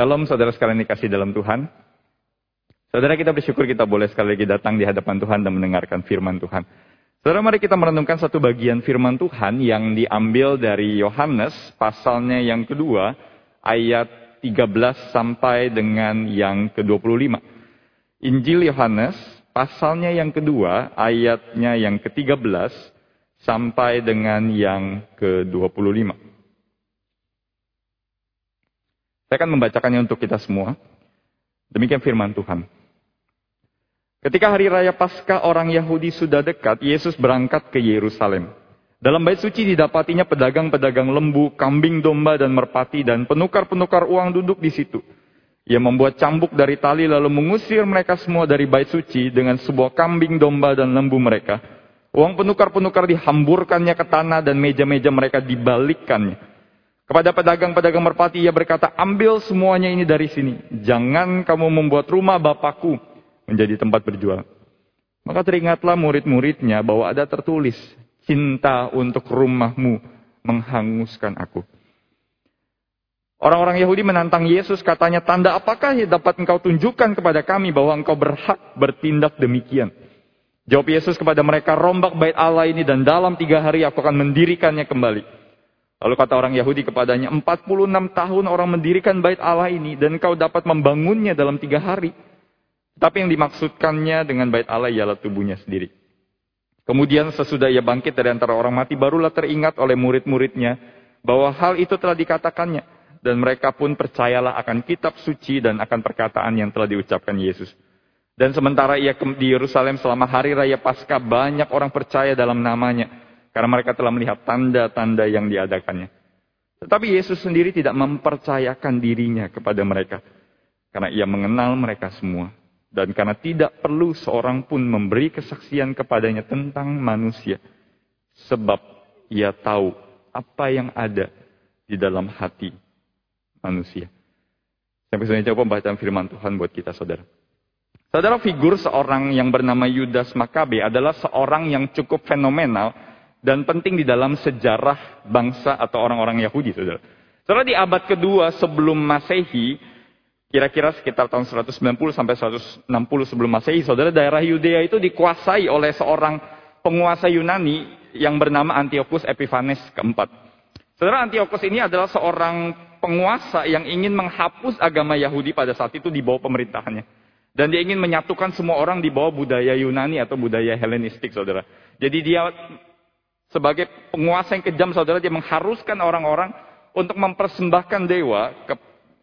Shalom saudara sekalian dikasih dalam Tuhan. Saudara kita bersyukur kita boleh sekali lagi datang di hadapan Tuhan dan mendengarkan firman Tuhan. Saudara mari kita merenungkan satu bagian firman Tuhan yang diambil dari Yohanes pasalnya yang kedua ayat 13 sampai dengan yang ke-25. Injil Yohanes pasalnya yang kedua ayatnya yang ke-13 sampai dengan yang ke-25. Saya akan membacakannya untuk kita semua. Demikian firman Tuhan. Ketika hari raya Paskah orang Yahudi sudah dekat, Yesus berangkat ke Yerusalem. Dalam bait suci didapatinya pedagang-pedagang lembu, kambing domba dan merpati dan penukar-penukar uang duduk di situ. Ia membuat cambuk dari tali lalu mengusir mereka semua dari bait suci dengan sebuah kambing domba dan lembu mereka. Uang penukar-penukar dihamburkannya ke tanah dan meja-meja mereka dibalikkannya. Kepada pedagang-pedagang merpati ia berkata, ambil semuanya ini dari sini. Jangan kamu membuat rumah Bapakku menjadi tempat berjual. Maka teringatlah murid-muridnya bahwa ada tertulis, cinta untuk rumahmu menghanguskan aku. Orang-orang Yahudi menantang Yesus katanya, tanda apakah yang dapat engkau tunjukkan kepada kami bahwa engkau berhak bertindak demikian? Jawab Yesus kepada mereka, rombak bait Allah ini dan dalam tiga hari aku akan mendirikannya kembali. Lalu kata orang Yahudi kepadanya, 46 tahun orang mendirikan bait Allah ini dan kau dapat membangunnya dalam tiga hari. Tapi yang dimaksudkannya dengan bait Allah ialah tubuhnya sendiri. Kemudian sesudah ia bangkit dari antara orang mati, barulah teringat oleh murid-muridnya bahwa hal itu telah dikatakannya. Dan mereka pun percayalah akan kitab suci dan akan perkataan yang telah diucapkan Yesus. Dan sementara ia di Yerusalem selama hari raya Paskah, banyak orang percaya dalam namanya. Karena mereka telah melihat tanda-tanda yang diadakannya. Tetapi Yesus sendiri tidak mempercayakan dirinya kepada mereka. Karena ia mengenal mereka semua. Dan karena tidak perlu seorang pun memberi kesaksian kepadanya tentang manusia. Sebab ia tahu apa yang ada di dalam hati manusia. Sampai sini coba membaca firman Tuhan buat kita saudara. Saudara figur seorang yang bernama Yudas Makabe adalah seorang yang cukup fenomenal dan penting di dalam sejarah bangsa atau orang-orang Yahudi, saudara. Saudara di abad kedua sebelum Masehi, kira-kira sekitar tahun 190 sampai 160 sebelum Masehi, saudara, daerah Yudea itu dikuasai oleh seorang penguasa Yunani yang bernama Antiochus Epiphanes keempat. Saudara, Antiochus ini adalah seorang penguasa yang ingin menghapus agama Yahudi pada saat itu di bawah pemerintahannya. Dan dia ingin menyatukan semua orang di bawah budaya Yunani atau budaya Helenistik, saudara. Jadi dia sebagai penguasa yang kejam saudara, dia mengharuskan orang-orang untuk mempersembahkan dewa, ke,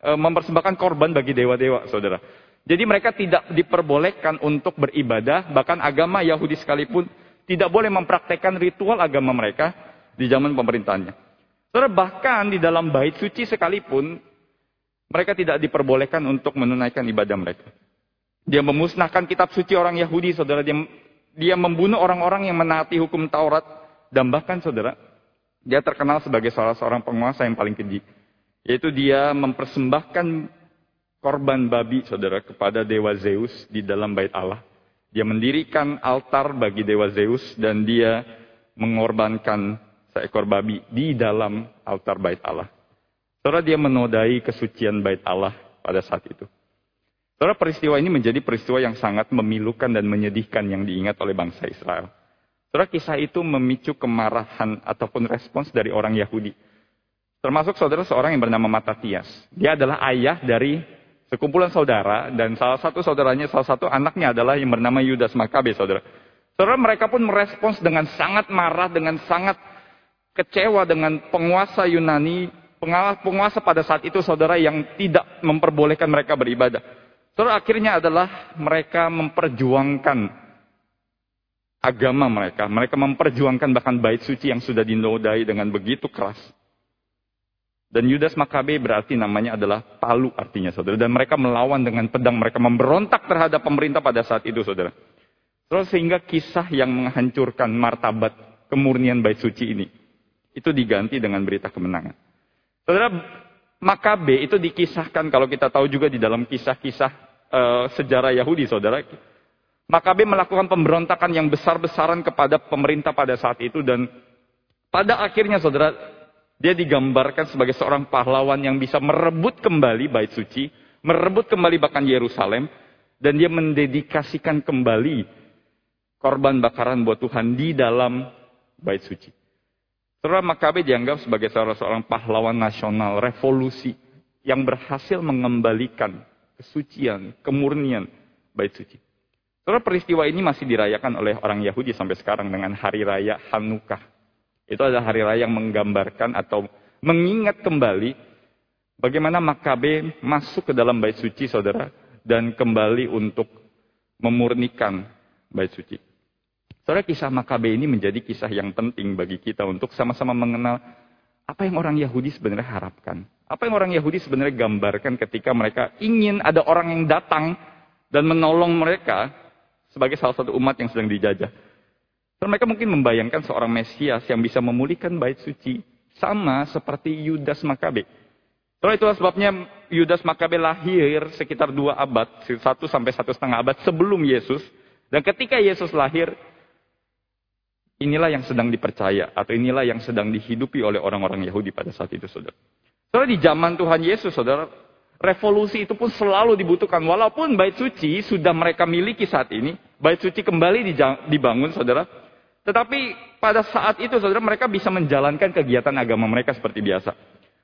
e, mempersembahkan korban bagi dewa-dewa saudara. Jadi mereka tidak diperbolehkan untuk beribadah, bahkan agama Yahudi sekalipun tidak boleh mempraktekkan ritual agama mereka di zaman pemerintahannya. Saudara, bahkan di dalam bait suci sekalipun, mereka tidak diperbolehkan untuk menunaikan ibadah mereka. Dia memusnahkan kitab suci orang Yahudi, saudara. Dia, dia membunuh orang-orang yang menaati hukum Taurat dan bahkan saudara, dia terkenal sebagai salah seorang penguasa yang paling keji. Yaitu dia mempersembahkan korban babi saudara kepada Dewa Zeus di dalam bait Allah. Dia mendirikan altar bagi Dewa Zeus dan dia mengorbankan seekor babi di dalam altar bait Allah. Saudara dia menodai kesucian bait Allah pada saat itu. Saudara peristiwa ini menjadi peristiwa yang sangat memilukan dan menyedihkan yang diingat oleh bangsa Israel. Saudara kisah itu memicu kemarahan ataupun respons dari orang Yahudi. Termasuk saudara seorang yang bernama Matatias. Dia adalah ayah dari sekumpulan saudara dan salah satu saudaranya, salah satu anaknya adalah yang bernama Yudas Makabe, saudara. Saudara mereka pun merespons dengan sangat marah, dengan sangat kecewa dengan penguasa Yunani, penguasa pada saat itu saudara yang tidak memperbolehkan mereka beribadah. Saudara akhirnya adalah mereka memperjuangkan agama mereka. Mereka memperjuangkan bahkan bait suci yang sudah dinodai dengan begitu keras. Dan Yudas Makabe berarti namanya adalah palu artinya saudara. Dan mereka melawan dengan pedang. Mereka memberontak terhadap pemerintah pada saat itu saudara. Terus sehingga kisah yang menghancurkan martabat kemurnian bait suci ini. Itu diganti dengan berita kemenangan. Saudara, Makabe itu dikisahkan kalau kita tahu juga di dalam kisah-kisah uh, sejarah Yahudi saudara. Makabe melakukan pemberontakan yang besar-besaran kepada pemerintah pada saat itu dan pada akhirnya saudara Dia digambarkan sebagai seorang pahlawan yang bisa merebut kembali bait suci, merebut kembali bahkan Yerusalem, dan dia mendedikasikan kembali korban bakaran buat Tuhan di dalam bait suci. Saudara Makabe dianggap sebagai salah seorang pahlawan nasional revolusi yang berhasil mengembalikan kesucian, kemurnian bait suci. Saudara peristiwa ini masih dirayakan oleh orang Yahudi sampai sekarang dengan hari raya Hanukkah. Itu adalah hari raya yang menggambarkan atau mengingat kembali bagaimana Makabe masuk ke dalam bait suci saudara dan kembali untuk memurnikan bait suci. Saudara kisah Makabe ini menjadi kisah yang penting bagi kita untuk sama-sama mengenal apa yang orang Yahudi sebenarnya harapkan. Apa yang orang Yahudi sebenarnya gambarkan ketika mereka ingin ada orang yang datang dan menolong mereka sebagai salah satu umat yang sedang dijajah. Dan mereka mungkin membayangkan seorang Mesias yang bisa memulihkan bait suci. Sama seperti Yudas Makabe. Soalnya itulah sebabnya Yudas Makabe lahir sekitar dua abad, satu sampai satu setengah abad sebelum Yesus. Dan ketika Yesus lahir, Inilah yang sedang dipercaya atau inilah yang sedang dihidupi oleh orang-orang Yahudi pada saat itu, saudara. Saudara di zaman Tuhan Yesus, saudara, revolusi itu pun selalu dibutuhkan. Walaupun bait suci sudah mereka miliki saat ini, bait suci kembali dibangun, saudara. Tetapi pada saat itu, saudara, mereka bisa menjalankan kegiatan agama mereka seperti biasa.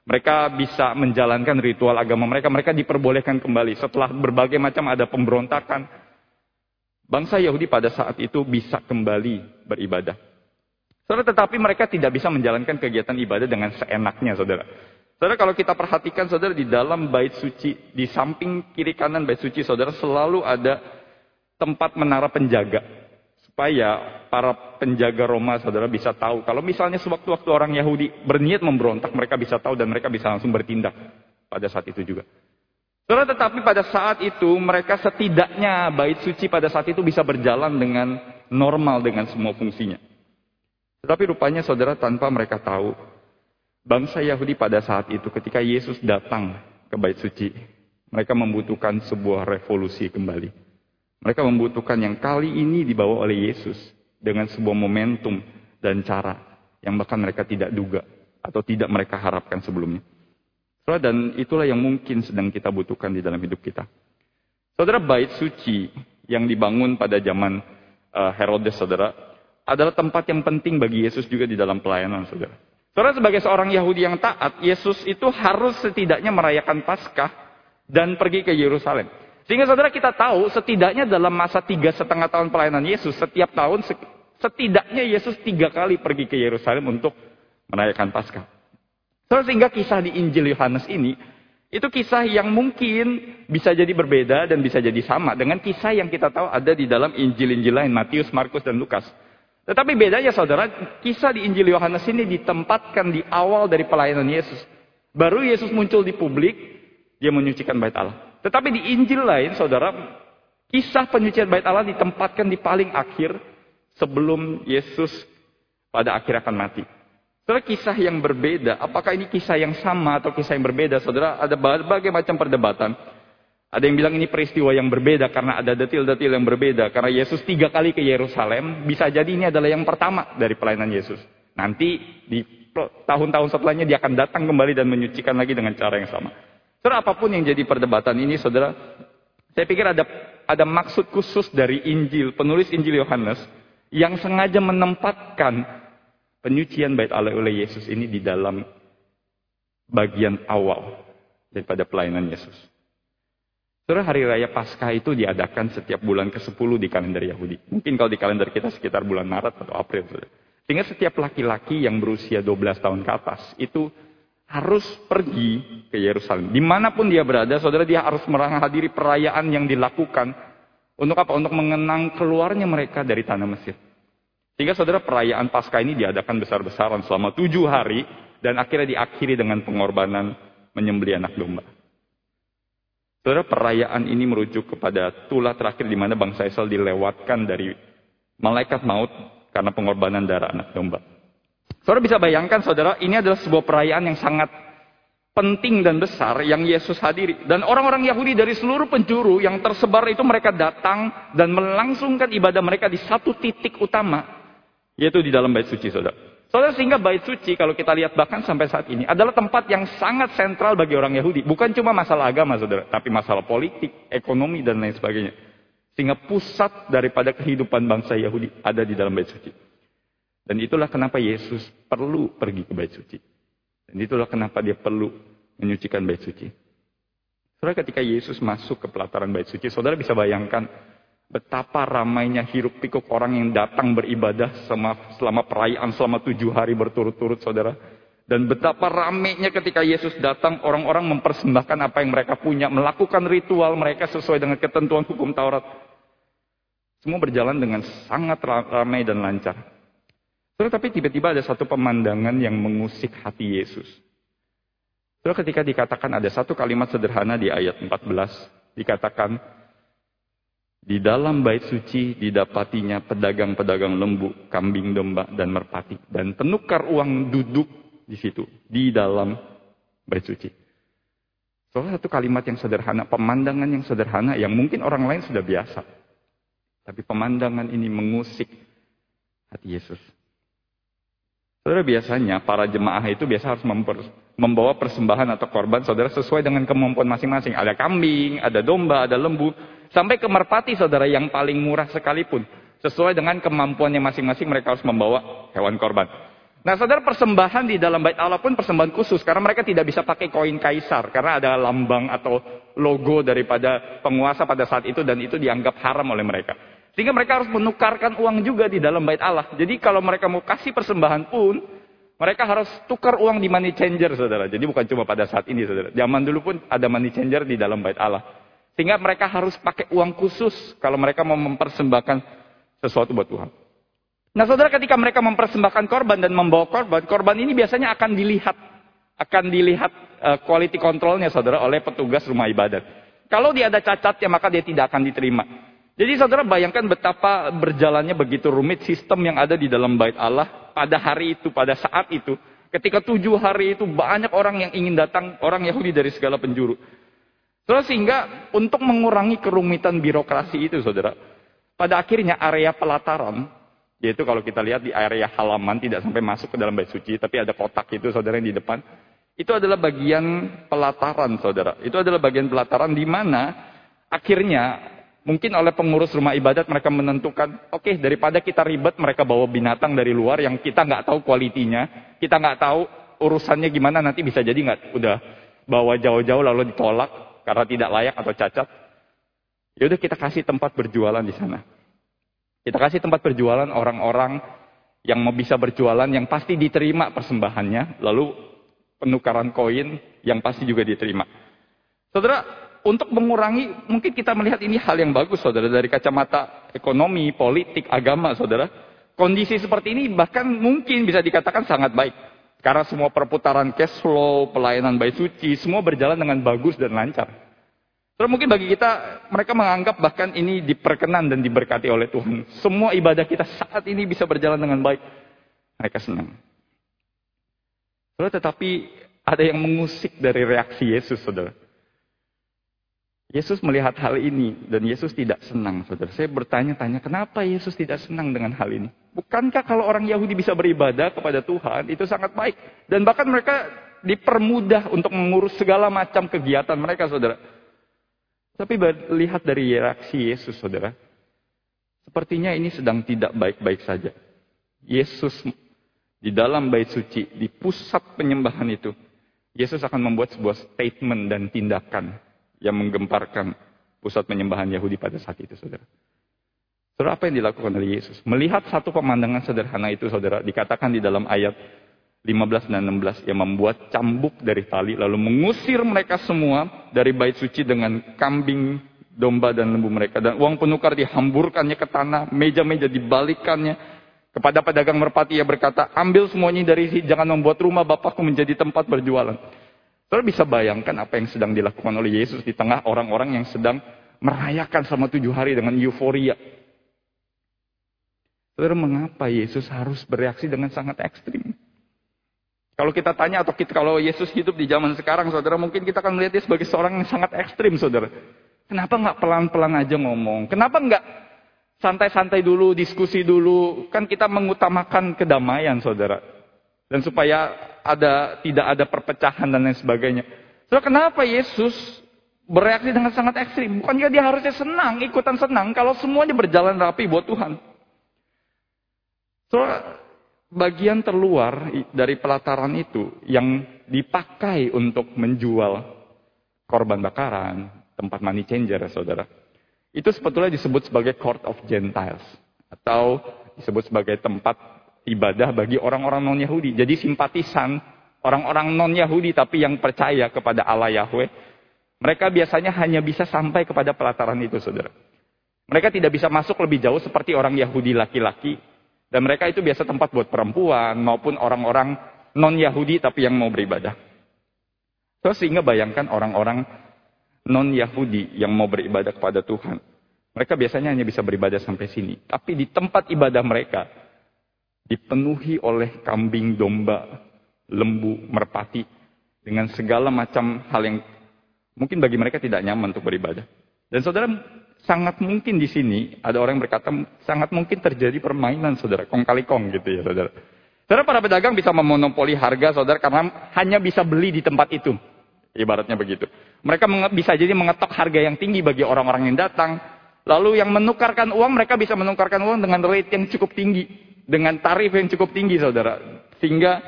Mereka bisa menjalankan ritual agama mereka. Mereka diperbolehkan kembali setelah berbagai macam ada pemberontakan, Bangsa Yahudi pada saat itu bisa kembali beribadah. Saudara, tetapi mereka tidak bisa menjalankan kegiatan ibadah dengan seenaknya, saudara. Saudara, kalau kita perhatikan, saudara, di dalam bait suci, di samping kiri kanan bait suci, saudara, selalu ada tempat menara penjaga. Supaya para penjaga Roma, saudara, bisa tahu. Kalau misalnya sewaktu-waktu orang Yahudi berniat memberontak, mereka bisa tahu dan mereka bisa langsung bertindak pada saat itu juga. Saudara, tetapi pada saat itu mereka setidaknya bait suci pada saat itu bisa berjalan dengan normal dengan semua fungsinya. Tetapi rupanya saudara tanpa mereka tahu, bangsa Yahudi pada saat itu ketika Yesus datang ke bait suci, mereka membutuhkan sebuah revolusi kembali. Mereka membutuhkan yang kali ini dibawa oleh Yesus dengan sebuah momentum dan cara yang bahkan mereka tidak duga atau tidak mereka harapkan sebelumnya. Saudara, dan itulah yang mungkin sedang kita butuhkan di dalam hidup kita. Saudara, bait suci yang dibangun pada zaman uh, Herodes, saudara, adalah tempat yang penting bagi Yesus juga di dalam pelayanan, saudara. Saudara, sebagai seorang Yahudi yang taat, Yesus itu harus setidaknya merayakan Paskah dan pergi ke Yerusalem. Sehingga saudara kita tahu setidaknya dalam masa tiga setengah tahun pelayanan Yesus, setiap tahun setidaknya Yesus tiga kali pergi ke Yerusalem untuk merayakan Paskah. Sehingga kisah di Injil Yohanes ini, itu kisah yang mungkin bisa jadi berbeda dan bisa jadi sama dengan kisah yang kita tahu ada di dalam Injil-Injil lain, Matius, Markus, dan Lukas. Tetapi bedanya saudara, kisah di Injil Yohanes ini ditempatkan di awal dari pelayanan Yesus. Baru Yesus muncul di publik, dia menyucikan bait Allah. Tetapi di Injil lain, saudara, kisah penyucian bait Allah ditempatkan di paling akhir sebelum Yesus pada akhir akan mati. Saudara kisah yang berbeda, apakah ini kisah yang sama atau kisah yang berbeda? Saudara, ada berbagai macam perdebatan. Ada yang bilang ini peristiwa yang berbeda karena ada detil-detil yang berbeda. Karena Yesus tiga kali ke Yerusalem, bisa jadi ini adalah yang pertama dari pelayanan Yesus. Nanti di tahun-tahun setelahnya dia akan datang kembali dan menyucikan lagi dengan cara yang sama. Saudara, apa pun yang jadi perdebatan ini, saudara, saya pikir ada ada maksud khusus dari Injil, penulis Injil Yohanes, yang sengaja menempatkan penyucian bait Allah oleh Yesus ini di dalam bagian awal daripada pelayanan Yesus. Saudara hari raya Paskah itu diadakan setiap bulan ke-10 di kalender Yahudi. Mungkin kalau di kalender kita sekitar bulan Maret atau April. Sehingga setiap laki-laki yang berusia 12 tahun ke atas itu harus pergi ke Yerusalem. Di mana pun dia berada, saudara dia harus menghadiri perayaan yang dilakukan. Untuk apa? Untuk mengenang keluarnya mereka dari tanah Mesir. Sehingga saudara perayaan Paskah ini diadakan besar-besaran selama tujuh hari dan akhirnya diakhiri dengan pengorbanan menyembeli anak domba. Saudara perayaan ini merujuk kepada tulah terakhir di mana bangsa Israel dilewatkan dari malaikat maut karena pengorbanan darah anak domba. Saudara bisa bayangkan saudara ini adalah sebuah perayaan yang sangat penting dan besar yang Yesus hadiri. Dan orang-orang Yahudi dari seluruh penjuru yang tersebar itu mereka datang dan melangsungkan ibadah mereka di satu titik utama yaitu di dalam bait suci, saudara. Saudara sehingga bait suci kalau kita lihat bahkan sampai saat ini adalah tempat yang sangat sentral bagi orang Yahudi. Bukan cuma masalah agama saudara, tapi masalah politik, ekonomi dan lain sebagainya. Sehingga pusat daripada kehidupan bangsa Yahudi ada di dalam bait suci. Dan itulah kenapa Yesus perlu pergi ke bait suci. Dan itulah kenapa dia perlu menyucikan bait suci. Saudara ketika Yesus masuk ke pelataran bait suci, saudara bisa bayangkan Betapa ramainya hiruk pikuk orang yang datang beribadah selama, selama perayaan selama tujuh hari berturut-turut saudara. Dan betapa ramainya ketika Yesus datang orang-orang mempersembahkan apa yang mereka punya. Melakukan ritual mereka sesuai dengan ketentuan hukum Taurat. Semua berjalan dengan sangat ramai dan lancar. Saudara, tapi tiba-tiba ada satu pemandangan yang mengusik hati Yesus. Saudara, ketika dikatakan ada satu kalimat sederhana di ayat 14. Dikatakan, di dalam bait suci didapatinya pedagang-pedagang lembu, kambing domba, dan merpati. Dan penukar uang duduk di situ, di dalam bait suci. Salah satu kalimat yang sederhana, pemandangan yang sederhana yang mungkin orang lain sudah biasa. Tapi pemandangan ini mengusik hati Yesus. Saudara biasanya para jemaah itu biasa harus membawa persembahan atau korban saudara sesuai dengan kemampuan masing-masing. Ada kambing, ada domba, ada lembu. Sampai ke merpati saudara yang paling murah sekalipun. Sesuai dengan kemampuannya masing-masing mereka harus membawa hewan korban. Nah saudara persembahan di dalam bait Allah pun persembahan khusus. Karena mereka tidak bisa pakai koin kaisar. Karena ada lambang atau logo daripada penguasa pada saat itu. Dan itu dianggap haram oleh mereka. Sehingga mereka harus menukarkan uang juga di dalam bait Allah. Jadi kalau mereka mau kasih persembahan pun. Mereka harus tukar uang di money changer saudara. Jadi bukan cuma pada saat ini saudara. Zaman dulu pun ada money changer di dalam bait Allah. Sehingga mereka harus pakai uang khusus kalau mereka mau mempersembahkan sesuatu buat Tuhan. Nah saudara ketika mereka mempersembahkan korban dan membawa korban, korban ini biasanya akan dilihat. Akan dilihat uh, quality controlnya saudara oleh petugas rumah ibadat. Kalau dia ada cacatnya maka dia tidak akan diterima. Jadi saudara bayangkan betapa berjalannya begitu rumit sistem yang ada di dalam bait Allah pada hari itu, pada saat itu. Ketika tujuh hari itu banyak orang yang ingin datang, orang Yahudi dari segala penjuru. Terus sehingga untuk mengurangi kerumitan birokrasi itu saudara. Pada akhirnya area pelataran, yaitu kalau kita lihat di area halaman tidak sampai masuk ke dalam bait suci, tapi ada kotak itu saudara yang di depan. Itu adalah bagian pelataran saudara. Itu adalah bagian pelataran di mana akhirnya mungkin oleh pengurus rumah ibadat mereka menentukan, oke okay, daripada kita ribet mereka bawa binatang dari luar yang kita nggak tahu kualitinya, kita nggak tahu urusannya gimana nanti bisa jadi nggak udah bawa jauh-jauh lalu ditolak karena tidak layak atau cacat, ya udah kita kasih tempat berjualan di sana. Kita kasih tempat berjualan orang-orang yang mau bisa berjualan yang pasti diterima persembahannya, lalu penukaran koin yang pasti juga diterima. Saudara, untuk mengurangi, mungkin kita melihat ini hal yang bagus, saudara, dari kacamata ekonomi, politik, agama, saudara. Kondisi seperti ini bahkan mungkin bisa dikatakan sangat baik. Karena semua perputaran cash flow, pelayanan bayi suci, semua berjalan dengan bagus dan lancar. Terus mungkin bagi kita, mereka menganggap bahkan ini diperkenan dan diberkati oleh Tuhan. Semua ibadah kita saat ini bisa berjalan dengan baik. Mereka senang. Saudara, tetapi ada yang mengusik dari reaksi Yesus, saudara. Yesus melihat hal ini dan Yesus tidak senang, saudara. Saya bertanya-tanya, kenapa Yesus tidak senang dengan hal ini? Bukankah kalau orang Yahudi bisa beribadah kepada Tuhan, itu sangat baik. Dan bahkan mereka dipermudah untuk mengurus segala macam kegiatan mereka, saudara. Tapi lihat dari reaksi Yesus, saudara. Sepertinya ini sedang tidak baik-baik saja. Yesus di dalam bait suci, di pusat penyembahan itu, Yesus akan membuat sebuah statement dan tindakan yang menggemparkan pusat penyembahan Yahudi pada saat itu, saudara. Saudara, apa yang dilakukan oleh Yesus? Melihat satu pemandangan sederhana itu, saudara, dikatakan di dalam ayat 15 dan 16 yang membuat cambuk dari tali lalu mengusir mereka semua dari bait suci dengan kambing, domba dan lembu mereka dan uang penukar dihamburkannya ke tanah, meja-meja dibalikannya kepada pedagang merpati ia berkata, "Ambil semuanya dari sini, jangan membuat rumah Bapakku menjadi tempat berjualan." Saudara bisa bayangkan apa yang sedang dilakukan oleh Yesus di tengah orang-orang yang sedang merayakan selama tujuh hari dengan euforia. Saudara, mengapa Yesus harus bereaksi dengan sangat ekstrim? Kalau kita tanya atau kita, kalau Yesus hidup di zaman sekarang, saudara, mungkin kita akan melihat dia sebagai seorang yang sangat ekstrim, saudara. Kenapa nggak pelan-pelan aja ngomong? Kenapa nggak santai-santai dulu, diskusi dulu? Kan kita mengutamakan kedamaian, saudara. Dan supaya ada tidak ada perpecahan dan lain sebagainya. So, kenapa Yesus bereaksi dengan sangat ekstrim? Bukankah dia harusnya senang, ikutan senang kalau semuanya berjalan rapi buat Tuhan? So, bagian terluar dari pelataran itu yang dipakai untuk menjual korban bakaran, tempat money changer, saudara. Itu sebetulnya disebut sebagai court of Gentiles. Atau disebut sebagai tempat ibadah bagi orang-orang non-Yahudi. Jadi simpatisan orang-orang non-Yahudi tapi yang percaya kepada Allah Yahweh. Mereka biasanya hanya bisa sampai kepada pelataran itu, saudara. Mereka tidak bisa masuk lebih jauh seperti orang Yahudi laki-laki. Dan mereka itu biasa tempat buat perempuan maupun orang-orang non-Yahudi tapi yang mau beribadah. Terus sehingga bayangkan orang-orang non-Yahudi yang mau beribadah kepada Tuhan. Mereka biasanya hanya bisa beribadah sampai sini. Tapi di tempat ibadah mereka, dipenuhi oleh kambing, domba, lembu, merpati, dengan segala macam hal yang mungkin bagi mereka tidak nyaman untuk beribadah. Dan saudara, sangat mungkin di sini, ada orang yang berkata, sangat mungkin terjadi permainan saudara, kong kali kong gitu ya saudara. Saudara, para pedagang bisa memonopoli harga saudara karena hanya bisa beli di tempat itu. Ibaratnya begitu. Mereka bisa jadi mengetok harga yang tinggi bagi orang-orang yang datang. Lalu yang menukarkan uang, mereka bisa menukarkan uang dengan rate yang cukup tinggi. Dengan tarif yang cukup tinggi, saudara. Sehingga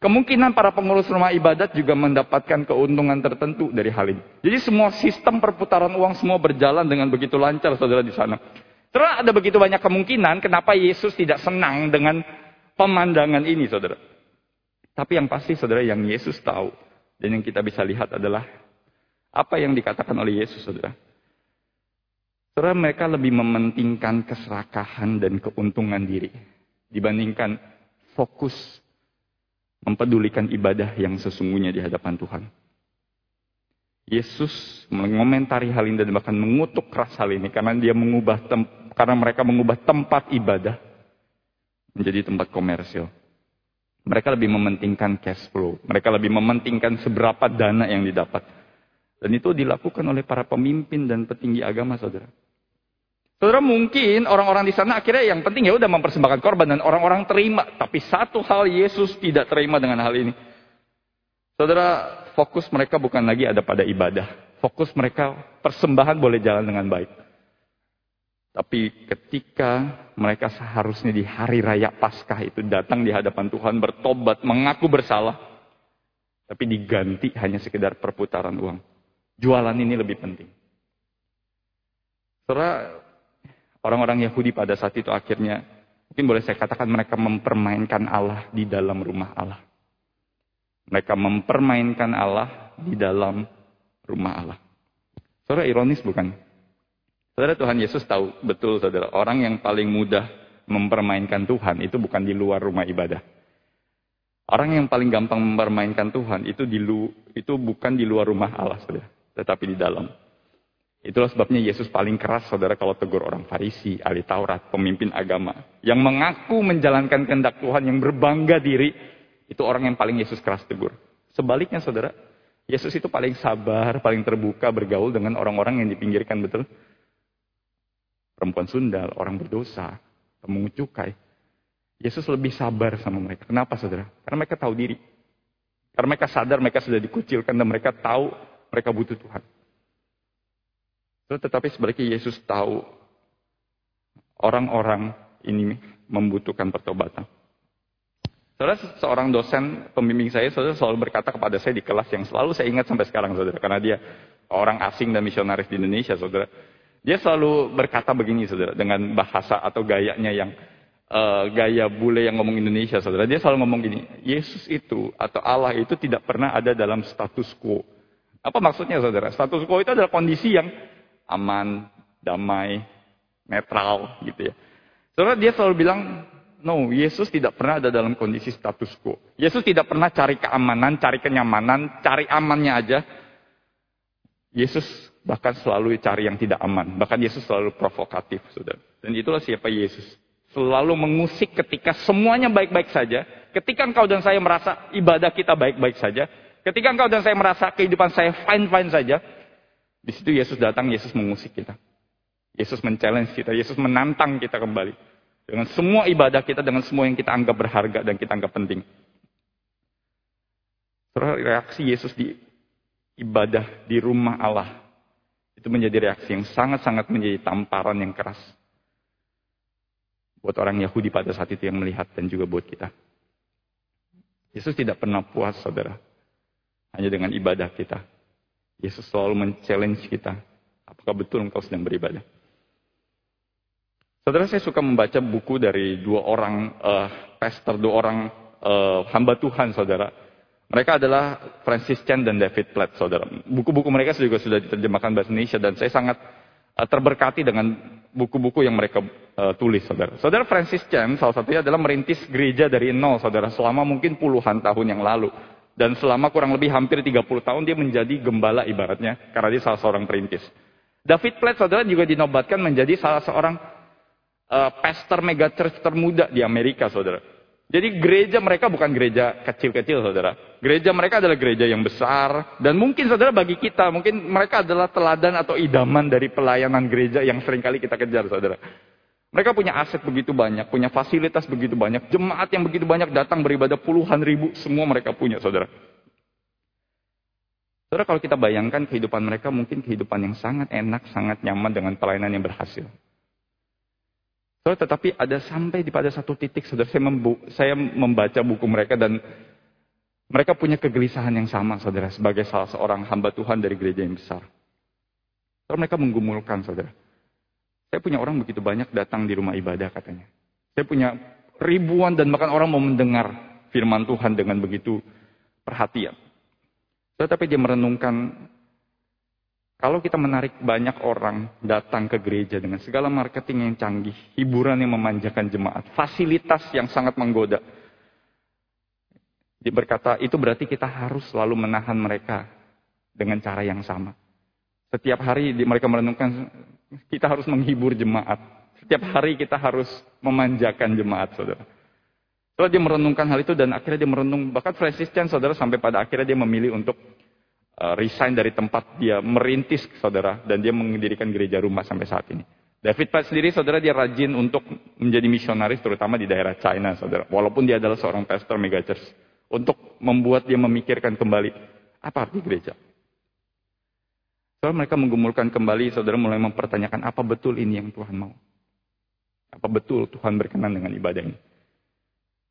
kemungkinan para pengurus rumah ibadat juga mendapatkan keuntungan tertentu dari hal ini. Jadi semua sistem perputaran uang semua berjalan dengan begitu lancar, saudara, di sana. Terus ada begitu banyak kemungkinan kenapa Yesus tidak senang dengan pemandangan ini, saudara. Tapi yang pasti, saudara, yang Yesus tahu dan yang kita bisa lihat adalah apa yang dikatakan oleh Yesus, saudara. Saudara, mereka lebih mementingkan keserakahan dan keuntungan diri dibandingkan fokus mempedulikan ibadah yang sesungguhnya di hadapan Tuhan. Yesus mengomentari hal ini dan bahkan mengutuk keras hal ini karena dia mengubah karena mereka mengubah tempat ibadah menjadi tempat komersil. Mereka lebih mementingkan cash flow. Mereka lebih mementingkan seberapa dana yang didapat. Dan itu dilakukan oleh para pemimpin dan petinggi agama, saudara. Saudara mungkin orang-orang di sana akhirnya yang penting ya udah mempersembahkan korban dan orang-orang terima. Tapi satu hal Yesus tidak terima dengan hal ini. Saudara, fokus mereka bukan lagi ada pada ibadah. Fokus mereka persembahan boleh jalan dengan baik. Tapi ketika mereka seharusnya di hari raya Paskah itu datang di hadapan Tuhan bertobat, mengaku bersalah. Tapi diganti hanya sekedar perputaran uang. Jualan ini lebih penting. Setelah orang-orang Yahudi pada saat itu akhirnya, mungkin boleh saya katakan mereka mempermainkan Allah di dalam rumah Allah. Mereka mempermainkan Allah di dalam rumah Allah. Saudara ironis bukan? Saudara Tuhan Yesus tahu betul saudara, orang yang paling mudah mempermainkan Tuhan itu bukan di luar rumah ibadah. Orang yang paling gampang mempermainkan Tuhan itu di lu, itu bukan di luar rumah Allah, saudara, tetapi di dalam. Itulah sebabnya Yesus paling keras saudara kalau tegur orang Farisi, ahli Taurat, pemimpin agama. Yang mengaku menjalankan kehendak Tuhan, yang berbangga diri, itu orang yang paling Yesus keras tegur. Sebaliknya saudara, Yesus itu paling sabar, paling terbuka bergaul dengan orang-orang yang dipinggirkan, betul? perempuan sundal, orang berdosa, pemungut cukai. Yesus lebih sabar sama mereka. Kenapa saudara? Karena mereka tahu diri. Karena mereka sadar mereka sudah dikucilkan dan mereka tahu mereka butuh Tuhan. Tetapi sebaliknya Yesus tahu orang-orang ini membutuhkan pertobatan. Saudara, seorang dosen pembimbing saya, saudara selalu berkata kepada saya di kelas yang selalu saya ingat sampai sekarang, saudara. Karena dia orang asing dan misionaris di Indonesia, saudara. Dia selalu berkata begini, saudara, dengan bahasa atau gayanya yang uh, gaya bule yang ngomong Indonesia, saudara. Dia selalu ngomong gini, Yesus itu atau Allah itu tidak pernah ada dalam status quo. Apa maksudnya, saudara? Status quo itu adalah kondisi yang aman, damai, netral, gitu ya. Saudara, dia selalu bilang, no, Yesus tidak pernah ada dalam kondisi status quo. Yesus tidak pernah cari keamanan, cari kenyamanan, cari amannya aja. Yesus bahkan selalu cari yang tidak aman. Bahkan Yesus selalu provokatif, saudara. Dan itulah siapa Yesus. Selalu mengusik ketika semuanya baik-baik saja. Ketika engkau dan saya merasa ibadah kita baik-baik saja. Ketika engkau dan saya merasa kehidupan saya fine-fine saja. Di situ Yesus datang, Yesus mengusik kita. Yesus men kita, Yesus menantang kita kembali. Dengan semua ibadah kita, dengan semua yang kita anggap berharga dan kita anggap penting. Saudara, reaksi Yesus di ibadah di rumah Allah itu menjadi reaksi yang sangat-sangat menjadi tamparan yang keras. Buat orang Yahudi pada saat itu yang melihat dan juga buat kita. Yesus tidak pernah puas, saudara. Hanya dengan ibadah kita. Yesus selalu men-challenge kita. Apakah betul engkau sedang beribadah? Saudara, saya suka membaca buku dari dua orang uh, pastor, dua orang uh, hamba Tuhan, saudara. Mereka adalah Francis Chan dan David Platt, saudara. Buku-buku mereka juga sudah diterjemahkan bahasa Indonesia dan saya sangat uh, terberkati dengan buku-buku yang mereka uh, tulis, saudara. Saudara Francis Chan salah satunya adalah merintis gereja dari nol, saudara, selama mungkin puluhan tahun yang lalu. Dan selama kurang lebih hampir 30 tahun dia menjadi gembala ibaratnya, karena dia salah seorang perintis. David Platt, saudara, juga dinobatkan menjadi salah seorang uh, pastor megachurch termuda di Amerika, saudara. Jadi gereja mereka bukan gereja kecil-kecil, saudara. Gereja mereka adalah gereja yang besar. Dan mungkin, saudara, bagi kita, mungkin mereka adalah teladan atau idaman dari pelayanan gereja yang sering kali kita kejar, saudara. Mereka punya aset begitu banyak, punya fasilitas begitu banyak, jemaat yang begitu banyak datang beribadah puluhan ribu, semua mereka punya, saudara. Saudara, kalau kita bayangkan kehidupan mereka mungkin kehidupan yang sangat enak, sangat nyaman dengan pelayanan yang berhasil. Saudara, tetapi ada sampai di pada satu titik, saudara, saya, membu saya membaca buku mereka dan mereka punya kegelisahan yang sama, saudara, sebagai salah seorang hamba Tuhan dari gereja yang besar. Saudara, mereka menggumulkan, saudara. Saya punya orang begitu banyak datang di rumah ibadah, katanya. Saya punya ribuan dan bahkan orang mau mendengar firman Tuhan dengan begitu perhatian. Tetapi dia merenungkan kalau kita menarik banyak orang datang ke gereja dengan segala marketing yang canggih, hiburan yang memanjakan jemaat, fasilitas yang sangat menggoda. Dia berkata, itu berarti kita harus selalu menahan mereka dengan cara yang sama. Setiap hari mereka merenungkan, kita harus menghibur jemaat. Setiap hari kita harus memanjakan jemaat, saudara. Setelah dia merenungkan hal itu dan akhirnya dia merenung, bahkan Francis Chan, saudara, sampai pada akhirnya dia memilih untuk uh, resign dari tempat dia merintis, saudara, dan dia mendirikan gereja rumah sampai saat ini. David Platt sendiri, saudara, dia rajin untuk menjadi misionaris, terutama di daerah China, saudara. Walaupun dia adalah seorang pastor megachurch. Untuk membuat dia memikirkan kembali, apa arti gereja? Saudara, mereka menggumulkan kembali, saudara mulai mempertanyakan, apa betul ini yang Tuhan mau? Apa betul Tuhan berkenan dengan ibadah ini?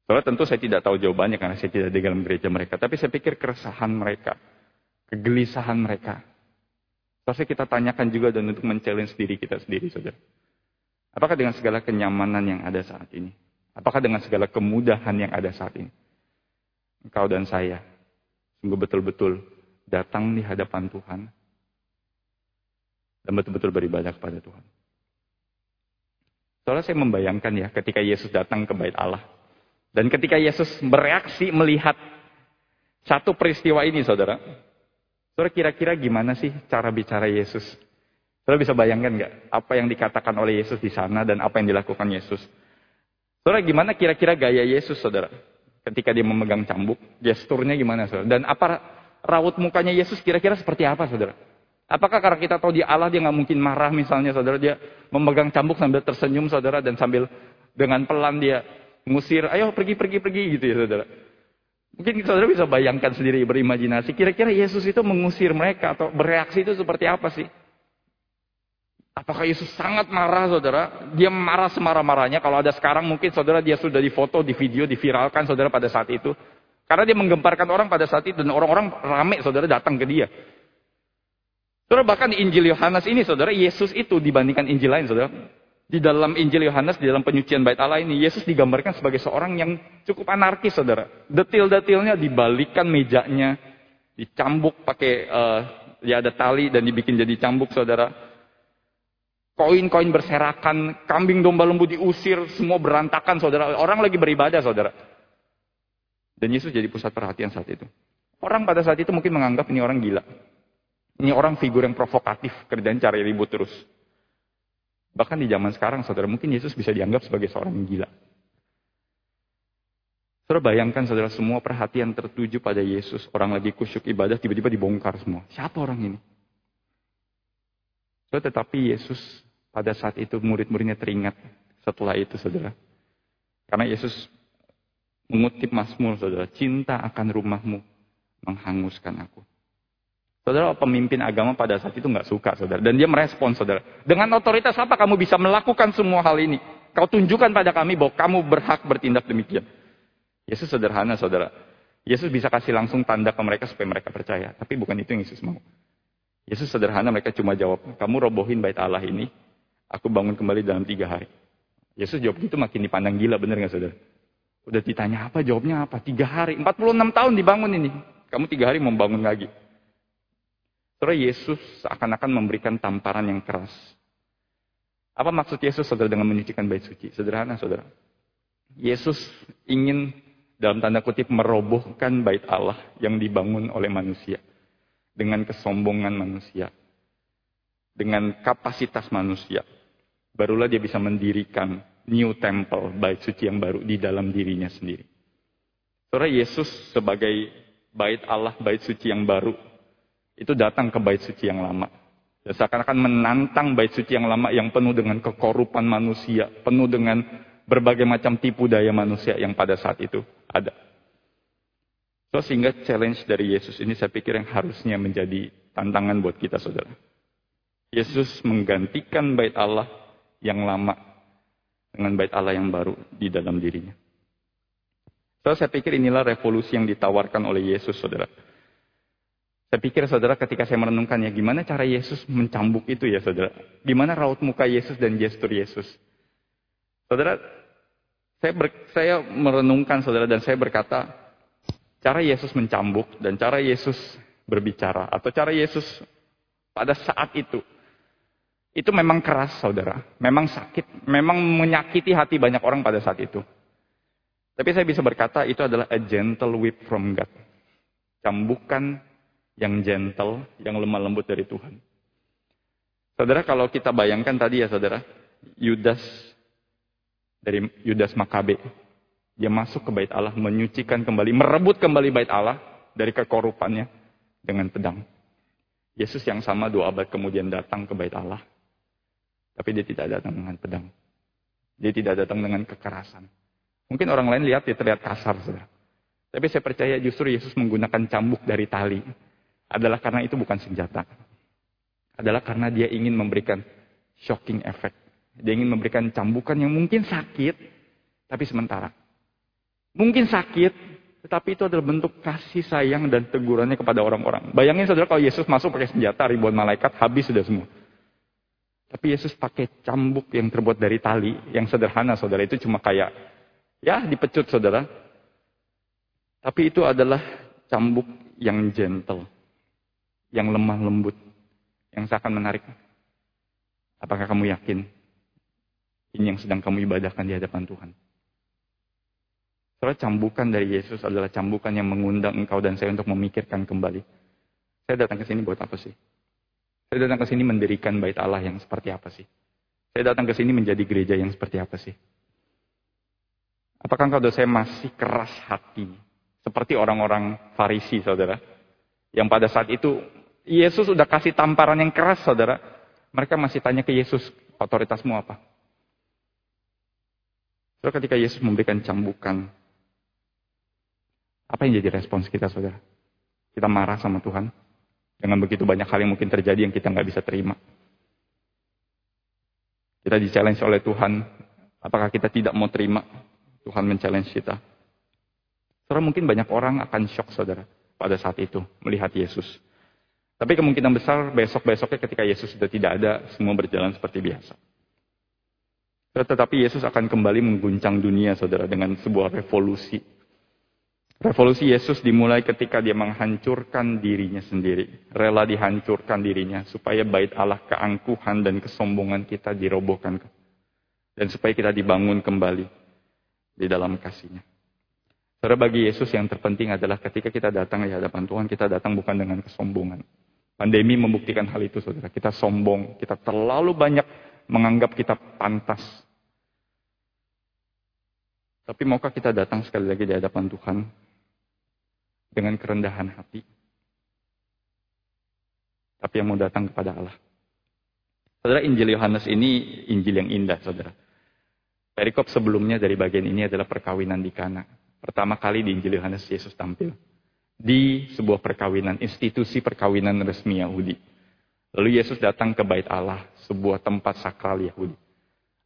Saudara, tentu saya tidak tahu jawabannya karena saya tidak di dalam gereja mereka. Tapi saya pikir keresahan mereka, kegelisahan mereka. Pasti kita tanyakan juga dan untuk men-challenge kita sendiri, saudara. Apakah dengan segala kenyamanan yang ada saat ini? Apakah dengan segala kemudahan yang ada saat ini? Engkau dan saya sungguh betul-betul datang di hadapan Tuhan dan betul-betul beribadah kepada Tuhan. Soalnya saya membayangkan ya ketika Yesus datang ke bait Allah. Dan ketika Yesus bereaksi melihat satu peristiwa ini saudara. Saudara kira-kira gimana sih cara bicara Yesus? Saudara bisa bayangkan nggak apa yang dikatakan oleh Yesus di sana dan apa yang dilakukan Yesus? Saudara gimana kira-kira gaya Yesus saudara? Ketika dia memegang cambuk, gesturnya gimana saudara? Dan apa raut mukanya Yesus kira-kira seperti apa saudara? Apakah karena kita tahu dia Allah dia nggak mungkin marah misalnya saudara dia memegang cambuk sambil tersenyum saudara dan sambil dengan pelan dia ngusir, ayo pergi pergi pergi gitu ya saudara. Mungkin saudara bisa bayangkan sendiri, berimajinasi. Kira-kira Yesus itu mengusir mereka atau bereaksi itu seperti apa sih? Apakah Yesus sangat marah saudara? Dia marah semarah-marahnya. Kalau ada sekarang mungkin saudara dia sudah difoto, di video, diviralkan saudara pada saat itu. Karena dia menggemparkan orang pada saat itu dan orang-orang rame saudara datang ke dia. Saudara bahkan di Injil Yohanes ini saudara Yesus itu dibandingkan Injil lain saudara di dalam Injil Yohanes, di dalam penyucian bait Allah ini, Yesus digambarkan sebagai seorang yang cukup anarkis, saudara. Detil-detilnya dibalikan mejanya, dicambuk pakai, uh, ya ada tali dan dibikin jadi cambuk, saudara. Koin-koin berserakan, kambing domba lembu diusir, semua berantakan, saudara. Orang lagi beribadah, saudara. Dan Yesus jadi pusat perhatian saat itu. Orang pada saat itu mungkin menganggap ini orang gila. Ini orang figur yang provokatif, kerjaan cari ribut terus. Bahkan di zaman sekarang, saudara, mungkin Yesus bisa dianggap sebagai seorang yang gila. Saudara bayangkan, saudara, semua perhatian tertuju pada Yesus. Orang lagi kusyuk ibadah, tiba-tiba dibongkar semua. Siapa orang ini? Saudara, tetapi Yesus pada saat itu murid-muridnya teringat setelah itu, saudara. Karena Yesus mengutip Mazmur, saudara. Cinta akan rumahmu menghanguskan aku. Saudara, pemimpin agama pada saat itu nggak suka, saudara. Dan dia merespon, saudara. Dengan otoritas apa kamu bisa melakukan semua hal ini? Kau tunjukkan pada kami bahwa kamu berhak bertindak demikian. Yesus sederhana, saudara. Yesus bisa kasih langsung tanda ke mereka supaya mereka percaya. Tapi bukan itu yang Yesus mau. Yesus sederhana, mereka cuma jawab, kamu robohin bait Allah ini, aku bangun kembali dalam tiga hari. Yesus jawab gitu makin dipandang gila, bener nggak saudara? Udah ditanya apa, jawabnya apa? Tiga hari, 46 tahun dibangun ini. Kamu tiga hari membangun lagi. Saudara Yesus seakan-akan memberikan tamparan yang keras. Apa maksud Yesus saudara dengan menyucikan bait suci? Sederhana saudara. Yesus ingin dalam tanda kutip merobohkan bait Allah yang dibangun oleh manusia. Dengan kesombongan manusia. Dengan kapasitas manusia. Barulah dia bisa mendirikan new temple, bait suci yang baru di dalam dirinya sendiri. Saudara Yesus sebagai bait Allah, bait suci yang baru itu datang ke bait suci yang lama. Dan seakan-akan menantang bait suci yang lama yang penuh dengan kekorupan manusia, penuh dengan berbagai macam tipu daya manusia yang pada saat itu ada. So, sehingga challenge dari Yesus ini saya pikir yang harusnya menjadi tantangan buat kita saudara. Yesus menggantikan bait Allah yang lama dengan bait Allah yang baru di dalam dirinya. So, saya pikir inilah revolusi yang ditawarkan oleh Yesus saudara. Saya pikir saudara ketika saya merenungkannya, gimana cara Yesus mencambuk itu ya saudara? Gimana raut muka Yesus dan gestur Yesus? Saudara, saya, ber, saya merenungkan saudara dan saya berkata, cara Yesus mencambuk dan cara Yesus berbicara atau cara Yesus pada saat itu itu memang keras saudara, memang sakit, memang menyakiti hati banyak orang pada saat itu. Tapi saya bisa berkata itu adalah a gentle whip from God. Cambukan yang gentle, yang lemah lembut dari Tuhan. Saudara, kalau kita bayangkan tadi ya saudara, Yudas dari Yudas Makabe, dia masuk ke bait Allah, menyucikan kembali, merebut kembali bait Allah dari kekorupannya dengan pedang. Yesus yang sama dua abad kemudian datang ke bait Allah. Tapi dia tidak datang dengan pedang. Dia tidak datang dengan kekerasan. Mungkin orang lain lihat dia terlihat kasar, saudara. Tapi saya percaya justru Yesus menggunakan cambuk dari tali adalah karena itu bukan senjata. Adalah karena dia ingin memberikan shocking effect. Dia ingin memberikan cambukan yang mungkin sakit, tapi sementara. Mungkin sakit, tetapi itu adalah bentuk kasih sayang dan tegurannya kepada orang-orang. Bayangin saudara kalau Yesus masuk pakai senjata ribuan malaikat, habis sudah semua. Tapi Yesus pakai cambuk yang terbuat dari tali, yang sederhana saudara. Itu cuma kayak, ya dipecut saudara. Tapi itu adalah cambuk yang gentle yang lemah lembut, yang seakan menarik. Apakah kamu yakin ini yang sedang kamu ibadahkan di hadapan Tuhan? Soalnya cambukan dari Yesus adalah cambukan yang mengundang engkau dan saya untuk memikirkan kembali. Saya datang ke sini buat apa sih? Saya datang ke sini mendirikan bait Allah yang seperti apa sih? Saya datang ke sini menjadi gereja yang seperti apa sih? Apakah engkau saya masih keras hati? Seperti orang-orang Farisi, saudara. Yang pada saat itu Yesus sudah kasih tamparan yang keras, saudara. Mereka masih tanya ke Yesus, otoritasmu apa? So, ketika Yesus memberikan cambukan, apa yang jadi respons kita, saudara? Kita marah sama Tuhan dengan begitu banyak hal yang mungkin terjadi yang kita nggak bisa terima. Kita di-challenge oleh Tuhan, apakah kita tidak mau terima Tuhan men-challenge kita? Saudara, mungkin banyak orang akan shock, saudara, pada saat itu melihat Yesus. Tapi kemungkinan besar besok-besoknya ketika Yesus sudah tidak ada, semua berjalan seperti biasa. Tetapi Yesus akan kembali mengguncang dunia, saudara, dengan sebuah revolusi. Revolusi Yesus dimulai ketika dia menghancurkan dirinya sendiri. Rela dihancurkan dirinya, supaya bait Allah keangkuhan dan kesombongan kita dirobohkan. Dan supaya kita dibangun kembali di dalam kasihnya. Saudara, bagi Yesus yang terpenting adalah ketika kita datang di hadapan Tuhan, kita datang bukan dengan kesombongan. Pandemi membuktikan hal itu, saudara. Kita sombong, kita terlalu banyak menganggap kita pantas. Tapi maukah kita datang sekali lagi di hadapan Tuhan dengan kerendahan hati? Tapi yang mau datang kepada Allah. Saudara, Injil Yohanes ini Injil yang indah, saudara. Perikop sebelumnya dari bagian ini adalah perkawinan di Kana. Pertama kali di Injil Yohanes Yesus tampil. Di sebuah perkawinan, institusi perkawinan resmi Yahudi. Lalu Yesus datang ke bait Allah, sebuah tempat sakral Yahudi.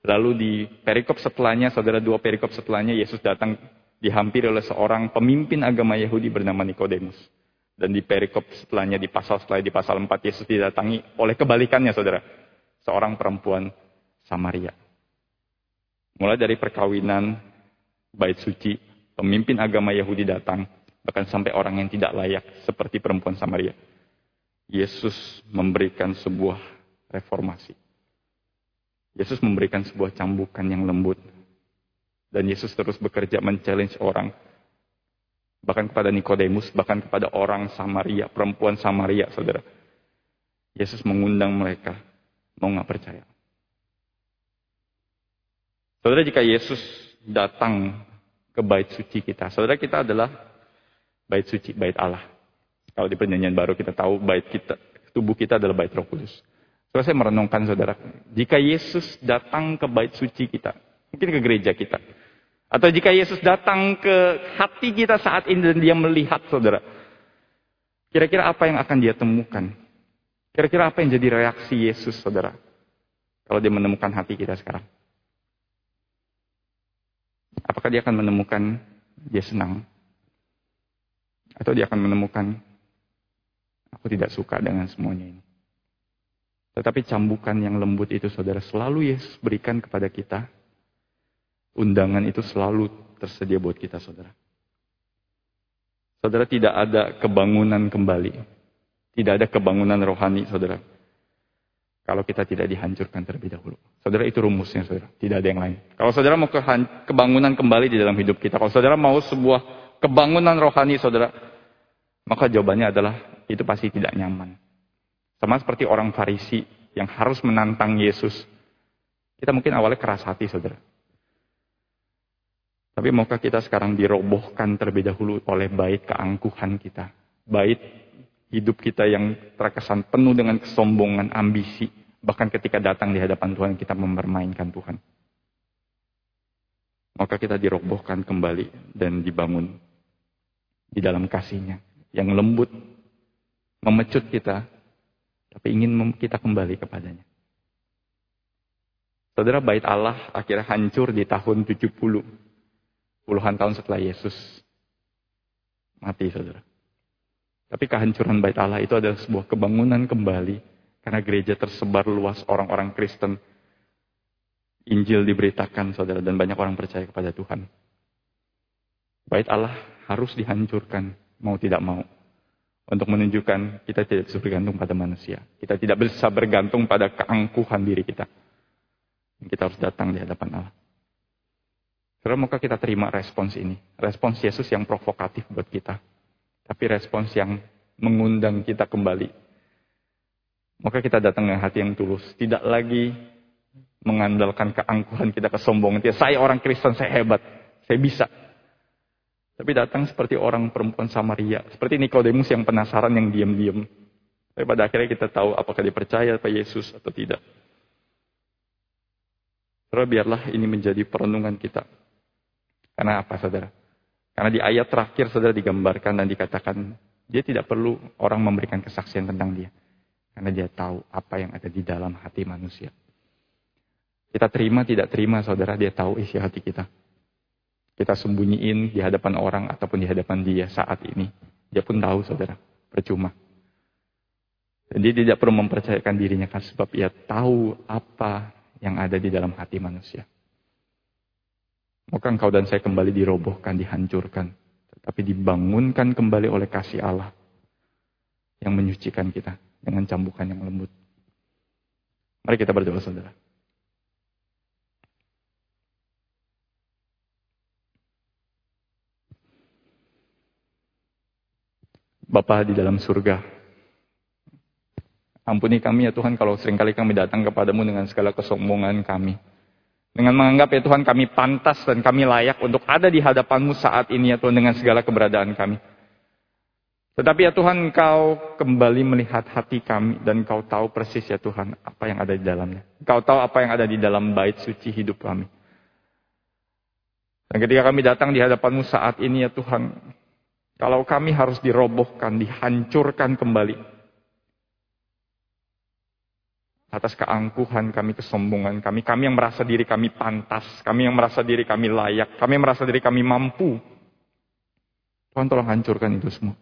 Lalu di perikop setelahnya, saudara dua perikop setelahnya, Yesus datang dihampiri oleh seorang pemimpin agama Yahudi bernama Nikodemus. Dan di perikop setelahnya, di pasal setelah di pasal 4, Yesus didatangi oleh kebalikannya, saudara. Seorang perempuan Samaria. Mulai dari perkawinan, bait suci, pemimpin agama Yahudi datang, bahkan sampai orang yang tidak layak, seperti perempuan Samaria. Yesus memberikan sebuah reformasi. Yesus memberikan sebuah cambukan yang lembut. Dan Yesus terus bekerja men-challenge orang. Bahkan kepada Nikodemus, bahkan kepada orang Samaria, perempuan Samaria, saudara. Yesus mengundang mereka, mau nggak percaya. Saudara, jika Yesus datang ke bait suci kita, saudara kita adalah bait suci, bait Allah. Kalau di perjanjian baru kita tahu bait kita, tubuh kita adalah bait roh kudus. Terus saya merenungkan saudara, jika Yesus datang ke bait suci kita, mungkin ke gereja kita. Atau jika Yesus datang ke hati kita saat ini dan dia melihat saudara. Kira-kira apa yang akan dia temukan? Kira-kira apa yang jadi reaksi Yesus saudara? Kalau dia menemukan hati kita sekarang. Apakah dia akan menemukan dia senang? Atau dia akan menemukan Aku tidak suka dengan semuanya ini. Tetapi cambukan yang lembut itu saudara selalu Yesus berikan kepada kita. Undangan itu selalu tersedia buat kita saudara. Saudara tidak ada kebangunan kembali. Tidak ada kebangunan rohani saudara. Kalau kita tidak dihancurkan terlebih dahulu. Saudara itu rumusnya saudara. Tidak ada yang lain. Kalau saudara mau kebangunan kembali di dalam hidup kita. Kalau saudara mau sebuah kebangunan rohani saudara. Maka jawabannya adalah itu pasti tidak nyaman. Sama seperti orang Farisi yang harus menantang Yesus. Kita mungkin awalnya keras hati, saudara. Tapi maukah kita sekarang dirobohkan terlebih dahulu oleh bait keangkuhan kita. Bait hidup kita yang terkesan penuh dengan kesombongan, ambisi. Bahkan ketika datang di hadapan Tuhan, kita mempermainkan Tuhan. Maka kita dirobohkan kembali dan dibangun di dalam kasihnya. Yang lembut, memecut kita, tapi ingin kita kembali kepadanya. Saudara, bait Allah akhirnya hancur di tahun 70. Puluhan tahun setelah Yesus mati, saudara. Tapi kehancuran bait Allah itu adalah sebuah kebangunan kembali. Karena gereja tersebar luas orang-orang Kristen. Injil diberitakan, saudara. Dan banyak orang percaya kepada Tuhan. Bait Allah harus dihancurkan, mau tidak mau. Untuk menunjukkan kita tidak bisa bergantung pada manusia. Kita tidak bisa bergantung pada keangkuhan diri kita. Kita harus datang di hadapan Allah. Saudara, maukah kita terima respons ini? Respons Yesus yang provokatif buat kita. Tapi respons yang mengundang kita kembali. Maka kita datang dengan hati yang tulus. Tidak lagi mengandalkan keangkuhan kita, kesombongan. Saya orang Kristen, saya hebat. Saya bisa. Tapi datang seperti orang perempuan Samaria. Seperti Nikodemus yang penasaran yang diam-diam. Tapi pada akhirnya kita tahu apakah dia percaya pada Yesus atau tidak. Saudara, biarlah ini menjadi perenungan kita. Karena apa, saudara? Karena di ayat terakhir, saudara, digambarkan dan dikatakan, dia tidak perlu orang memberikan kesaksian tentang dia. Karena dia tahu apa yang ada di dalam hati manusia. Kita terima, tidak terima, saudara, dia tahu isi hati kita kita sembunyiin di hadapan orang ataupun di hadapan dia saat ini. Dia pun tahu saudara, percuma. Dan dia tidak perlu mempercayakan dirinya kan sebab ia tahu apa yang ada di dalam hati manusia. Maka engkau dan saya kembali dirobohkan, dihancurkan. Tetapi dibangunkan kembali oleh kasih Allah. Yang menyucikan kita dengan cambukan yang lembut. Mari kita berdoa saudara. Bapa di dalam surga. Ampuni kami ya Tuhan kalau sering kali kami datang kepadamu dengan segala kesombongan kami. Dengan menganggap ya Tuhan kami pantas dan kami layak untuk ada di hadapanmu saat ini ya Tuhan dengan segala keberadaan kami. Tetapi ya Tuhan Engkau kembali melihat hati kami dan Engkau tahu persis ya Tuhan apa yang ada di dalamnya. Engkau tahu apa yang ada di dalam bait suci hidup kami. Dan ketika kami datang di hadapanmu saat ini ya Tuhan, Kalau kami harus dirobohkan, dihancurkan kembali. Atas keangkuhan kami, kesombongan kami. Kami yang merasa diri kami pantas. Kami yang merasa diri kami layak. Kami yang merasa diri kami mampu. Tuhan tolong hancurkan itu semua.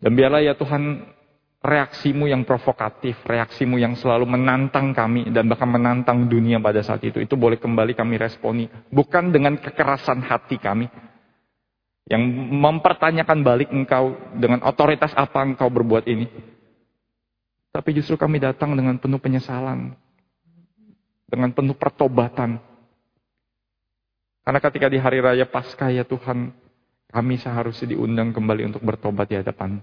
Dan biarlah ya Tuhan reaksimu yang provokatif, reaksimu yang selalu menantang kami dan bahkan menantang dunia pada saat itu. Itu boleh kembali kami responi. Bukan dengan kekerasan hati kami. Yang mempertanyakan balik engkau dengan otoritas apa engkau berbuat ini. Tapi justru kami datang dengan penuh penyesalan. Dengan penuh pertobatan. Karena ketika di hari raya Paskah ya Tuhan, kami seharusnya diundang kembali untuk bertobat di hadapan.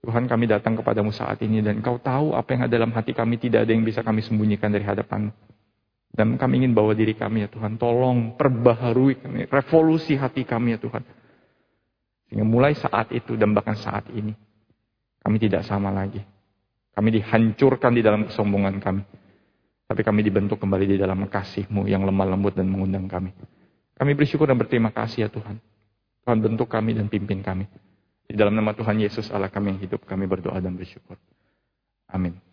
Tuhan kami datang kepadamu saat ini dan Kau tahu apa yang ada dalam hati kami tidak ada yang bisa kami sembunyikan dari hadapan. Dan kami ingin bawa diri kami ya Tuhan, tolong perbaharui kami, revolusi hati kami ya Tuhan. Sehingga mulai saat itu dan bahkan saat ini, kami tidak sama lagi. Kami dihancurkan di dalam kesombongan kami. Tapi kami dibentuk kembali di dalam kasih-Mu yang lemah lembut dan mengundang kami. Kami bersyukur dan berterima kasih ya Tuhan. Tuhan bentuk kami dan pimpin kami. Di dalam nama Tuhan Yesus Allah kami yang hidup, kami berdoa dan bersyukur. Amin.